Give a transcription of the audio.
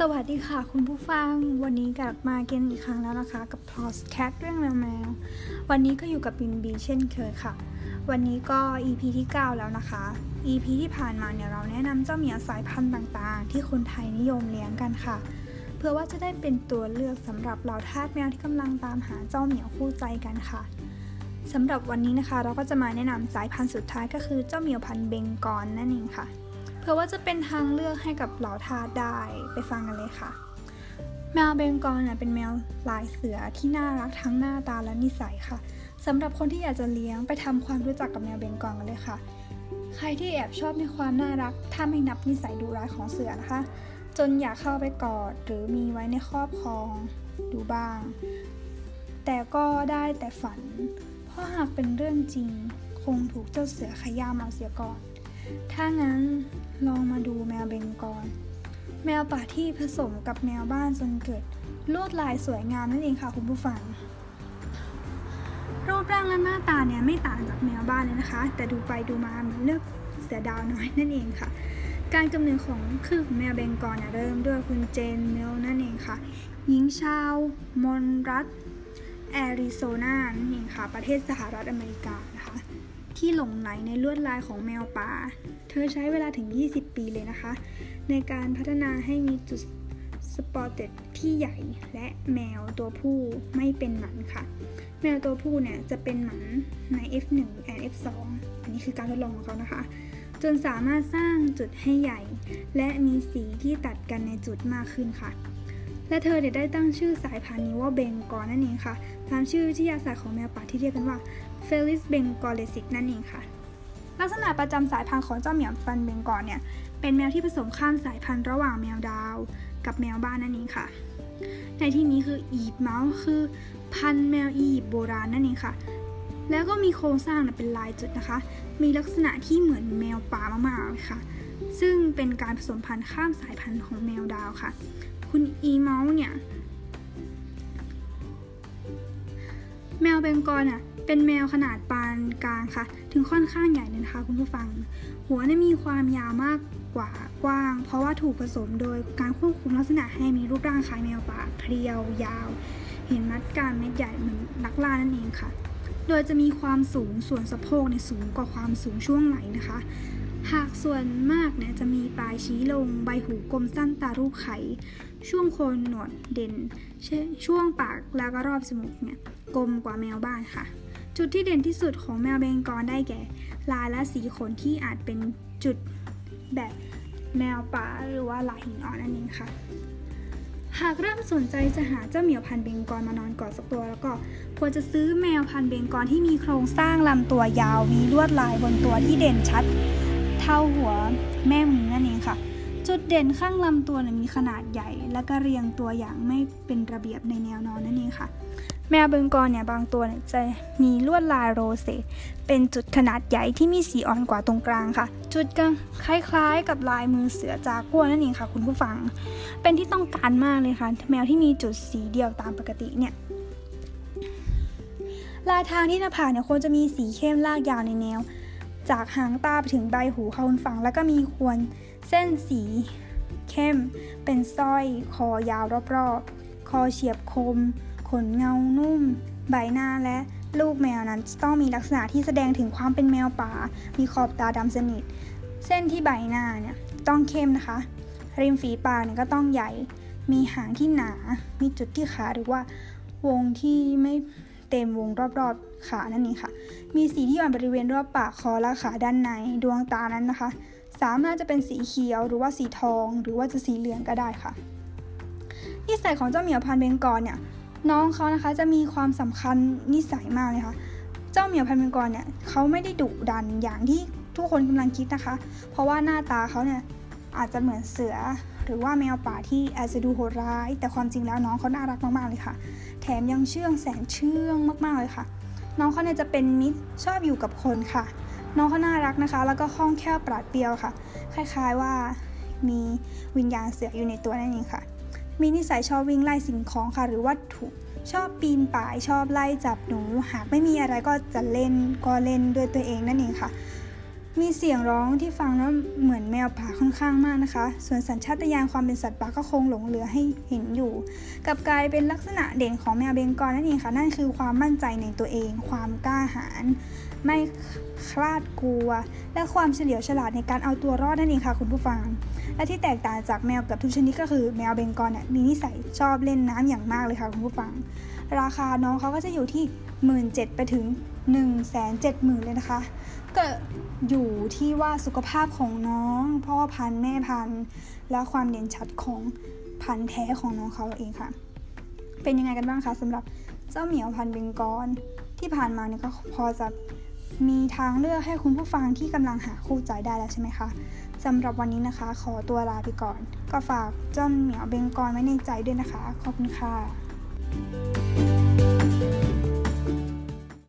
สวัสดีค่ะคุณผู้ฟัง วันนี้กลับมาเจอกันอีกครั้งแล้วนะคะกับพอดแคสต์เรื่องแมวแมววันนี้ก็อยู่กับบินบีเช่นเคยค่ะ วันนี้ก็ EP ที่9 แล้วนะคะ EP ที่ผ่านมาเนี่ยเราแนะนำเจ้าเหมียวสายพันธุ์ต่างๆ ที่คนไทยนิยมเลี้ยงกันค่ะ เพื่อว่าจะได้เป็นตัวเลือกสำหรับเหล่าทาสแมวที่กำลังตามหาเจ้าเหมียวคู่ใจกันค่ะสำหรับวันนี้นะคะ เราก็จะมาแนะนำสายพันธุ์สุดท้ายก็คือเจ้าเหมียวพันธุ์เบงกอลนั่นเองค่ะ พื่อว่าจะเป็นทางเลือกให้กับเหล่าทาสได้ไปฟังกันเลยค่ะ แมวเบงกอลเนี่ยเป็นแมวลายเสือที่น่ารักทั้งหน้าตาและนิสัยค่ะสำหรับคนที่อยากจะเลี้ยงไปทำความรู้จักกับแมวเบงกอลกันเลยค่ะ ใครที่แอบชอบในความน่ารัก ถ้าไม่นับนิสัยดุร้ายของเสือนะคะ จนอยากเข้าไปกอดหรือมีไว้ในครอบครองดูบ้าง แต่ก็ได้แต่ฝัน เพราะหากเป็นเรื่องจริง คงถูกเจ้าเสือขย้ำเอาเสียก่อน ถ้างั้นลองมาดูแมวเบงกอลแมวป่าที่ผสมกับแมวบ้านจนเกิดลวดลายสวยงามนั่นเองค่ะคุณผู้ฟัง รูปร่างและหน้าตาเนี่ยไม่ต่างจากแมวบ้านเลยนะคะ แต่ดูไปดูมาเหมือนเลือกเสือดาวน้อยนั่นเองค่ะ การกำเนิดของคือแมวเบงกอลเนี่ยเริ่มด้วยคุณเจนเมลนั่นเองค่ะหญิงชาว มอนรัฐแอริโซนานั่นเองค่ะ ประเทศสหรัฐอเมริกานะคะ ที่หลงไหลในลวดลายของแมวป่า เธอใช้เวลาถึง 20 ปีเลยนะคะ ในการพัฒนาให้มีจุดสปอร์เต็ดที่ใหญ่และแมวตัวผู้ไม่เป็นหมันค่ะ แมวตัวผู้เนี่ยจะเป็นหมันใน F1 และ F2 อันนี้คือการทดลองของเขานะคะ จนสามารถสร้างจุดให้ใหญ่ และมีสีที่ตัดกันในจุดมากขึ้นค่ะ และเธอได้ตั้งชื่อสายพันธุ์นี้ว่าเบงกอลนั่นเองค่ะ ตามชื่อวิทยาศาสตร์ของแมวป่าที่เรียกกันว่า Felis bengalensis นั่นเองค่ะ ลักษณะประจำสายพันธุ์ของเจ้าเหมียวพันธุ์เบงกอลเนี่ย เป็นแมวที่ผสมข้ามสายพันธุ์ระหว่างแมวดาว กับแมวบ้านนั่นเองค่ะ ในที่นี้คืออีบเมาส์คือพันธุ์แมวอียิปต์โบราณนั่นเองค่ะ แล้วก็มีโครงสร้างเป็นลายจุดนะคะ มีลักษณะที่เหมือนแมวป่ามากๆเลยค่ะ ซึ่งเป็นการผสมพันธุ์ข้ามสายพันธุ์ของแมวดาวค่ะ คุณอีเมาส์เนี่ย แมวเบงกอลอะเป็นแมวขนาดปานกลางค่ะ ถึงค่อนข้างใหญ่เลยนะคะคุณผู้ฟัง หัวเนี่ยมีความยาวมากกว่ากว้าง เพราะว่าถูกผสมโดยการควบคุมลักษณะให้มีรูปร่างคล้ายแมวป่าเพรียวยาว เห็นมัดการเม็ดใหญ่เหมือนนักล่านั่นเองค่ะ โดยจะมีความสูงส่วนสะโพกในสูงกว่าความสูงช่วงไหล่นะคะ หากส่วนมากเนี่ยจะมีปลายชี้ลงใบหูกลมสั้นตารูปไข่ ช่วงโคนหนวดเด่น ช่วงปากแล้วก็รอบจมูกเนี่ยกลมกว่าแมวบ้านค่ะ จุดที่เด่นที่สุดของแมวเบงกอลได้แก่ ลายและสีขนที่อาจเป็นจุดแบบแมวป่าหรือว่าลายหินอ่อนนั่นเองค่ะ หากเริ่มสนใจจะหาเจ้าเหมียวพันเบงกอลมานอนกอดสักตัว แล้วก็ควรจะซื้อแมวพันเบงกอลที่มีโครงสร้างลำตัวยาวมีลวดลายบนตัวที่เด่นชัด เท่าหัวแม่มือนั่นเองค่ะ จุดเด่นข้างลำตัวมีขนาดใหญ่ และก็เรียงตัวอย่างไม่เป็นระเบียบในแนวนอนนั่นเองค่ะ แมวเบงกอลเนี่ยบางตัวเนี่ยจะมีลวดลายโรเซตเป็นจุดขนาดใหญ่ที่มีสีอ่อนกว่าตรงกลางค่ะ จุดกันคล้ายๆ กับลายมือเสือจากัวนั่นเองค่ะ คุณผู้ฟัง เป็นที่ต้องการมากเลยค่ะ แมวที่มีจุดสีเดียวตามปกติเนี่ยลายทางที่หน้าผากเนี่ยควรจะมีสีเข้มลากยาวในแนว จากหางตาไปถึงใบหูเขาคุณฟัง แล้วก็มีควร เส้นสีเข้ม เป็นสร้อย คอยาวรอบๆ คอเฉียบคม ขนเงานุ่ม ใบหน้าและลูกแมวนั้นต้องมีลักษณะที่แสดงถึงความเป็นแมวป่า มีขอบตาดำสนิท เส้นที่ใบหน้าเนี่ยต้องเข้มนะคะ ริมฝีปากเนี่ยก็ต้องใหญ่ มีหางที่หนา มีจุดที่ขาหรือว่าวงที่ไม่ เต็มวงรอบๆขานั่นเองค่ะ มีสีที่อ่อนบริเวณรอบปากคอและขาด้านในดวงตานั้นนะคะสามารถจะเป็นสีเขียวหรือว่าสีทอง หรือว่าจะสีเหลืองก็ได้ค่ะนิสัยของเจ้าเหมียวพันเบงกอลเนี่ยน้องเขานะคะจะมีความสำคัญนิสัยมากเลยค่ะ เจ้าเหมียวพันเบงกอลเนี่ยเขาไม่ได้ดุดันอย่างที่ทุกคนกำลังคิดนะคะ เพราะว่าหน้าตาเขาเนี่ยอาจจะเหมือนเสือ หรือว่าแมวป่าที่อาจจะดูโหดร้าย แต่ความจริงแล้วน้องเขาน่ารักมากๆเลยค่ะ แถมยังเชื่องแสนเชื่องมากๆเลยค่ะ น้องเขาเนี่ยจะเป็นมิตรชอบอยู่กับคนค่ะ น้องเขาน่ารักนะคะ แล้วก็คล่องแคล่วปราดเปรียวค่ะ คล้ายๆว่ามีวิญญาณเสืออยู่ในตัวนั่นเองค่ะ มีนิสัยชอบวิ่งไล่สิ่งของค่ะ หรือวัตถุชอบปีนป่ายชอบไล่จับหนู หากไม่มีอะไรก็จะเล่นก็เล่นด้วยตัวเองนั่นเองค่ะ มีเสียงร้องที่ฟังแล้วเหมือนแมวป่าค่อนข้างมากนะคะ ส่วนสัญชาตญาณความเป็นสัตว์ป่าก็คงหลงเหลือให้เห็นอยู่ กับกลายเป็นลักษณะเด่นของแมวเบงกอลนั่นเองค่ะ นั่นคือความมั่นใจในตัวเอง ความกล้าหาญ ไม่คลาดกลัว และความเฉลียวฉลาดในการเอาตัวรอดนั่นเองค่ะคุณผู้ฟัง และที่แตกต่างจากแมวกับทุกชนิดก็คือแมวเบงกอลเนี่ยมีนิสัยชอบเล่นน้ำอย่างมากเลยค่ะคุณผู้ฟัง ราคาน้องเขาก็จะอยู่ที่ 1 7ื่นไปถึง 1 7 0 0 0 0 เลยนะคะ ก็อยู่ที่ว่าสุขภาพของน้อง พ่อพันธุ์แม่พันธุ์และความเด่นชัดของพันธุ์แท้ของน้องเขาเองค่ะ เป็นยังไงกันบ้างคะสำหรับเจ้าเหมียวพันธุ์เบงกอลที่ผ่านมาเนี่ยก็พอจะมีทางเลือกให้คุณผู้ฟังที่กำลังหาคู่ใจได้แล้วใช่ไหมคะสำหรับวันนี้นะคะ ขอตัวลาไปก่อน ก็ฝากเจ้าเหมียวเบงกอลไว้ในใจด้วยนะคะ ขอบคุณค่ะ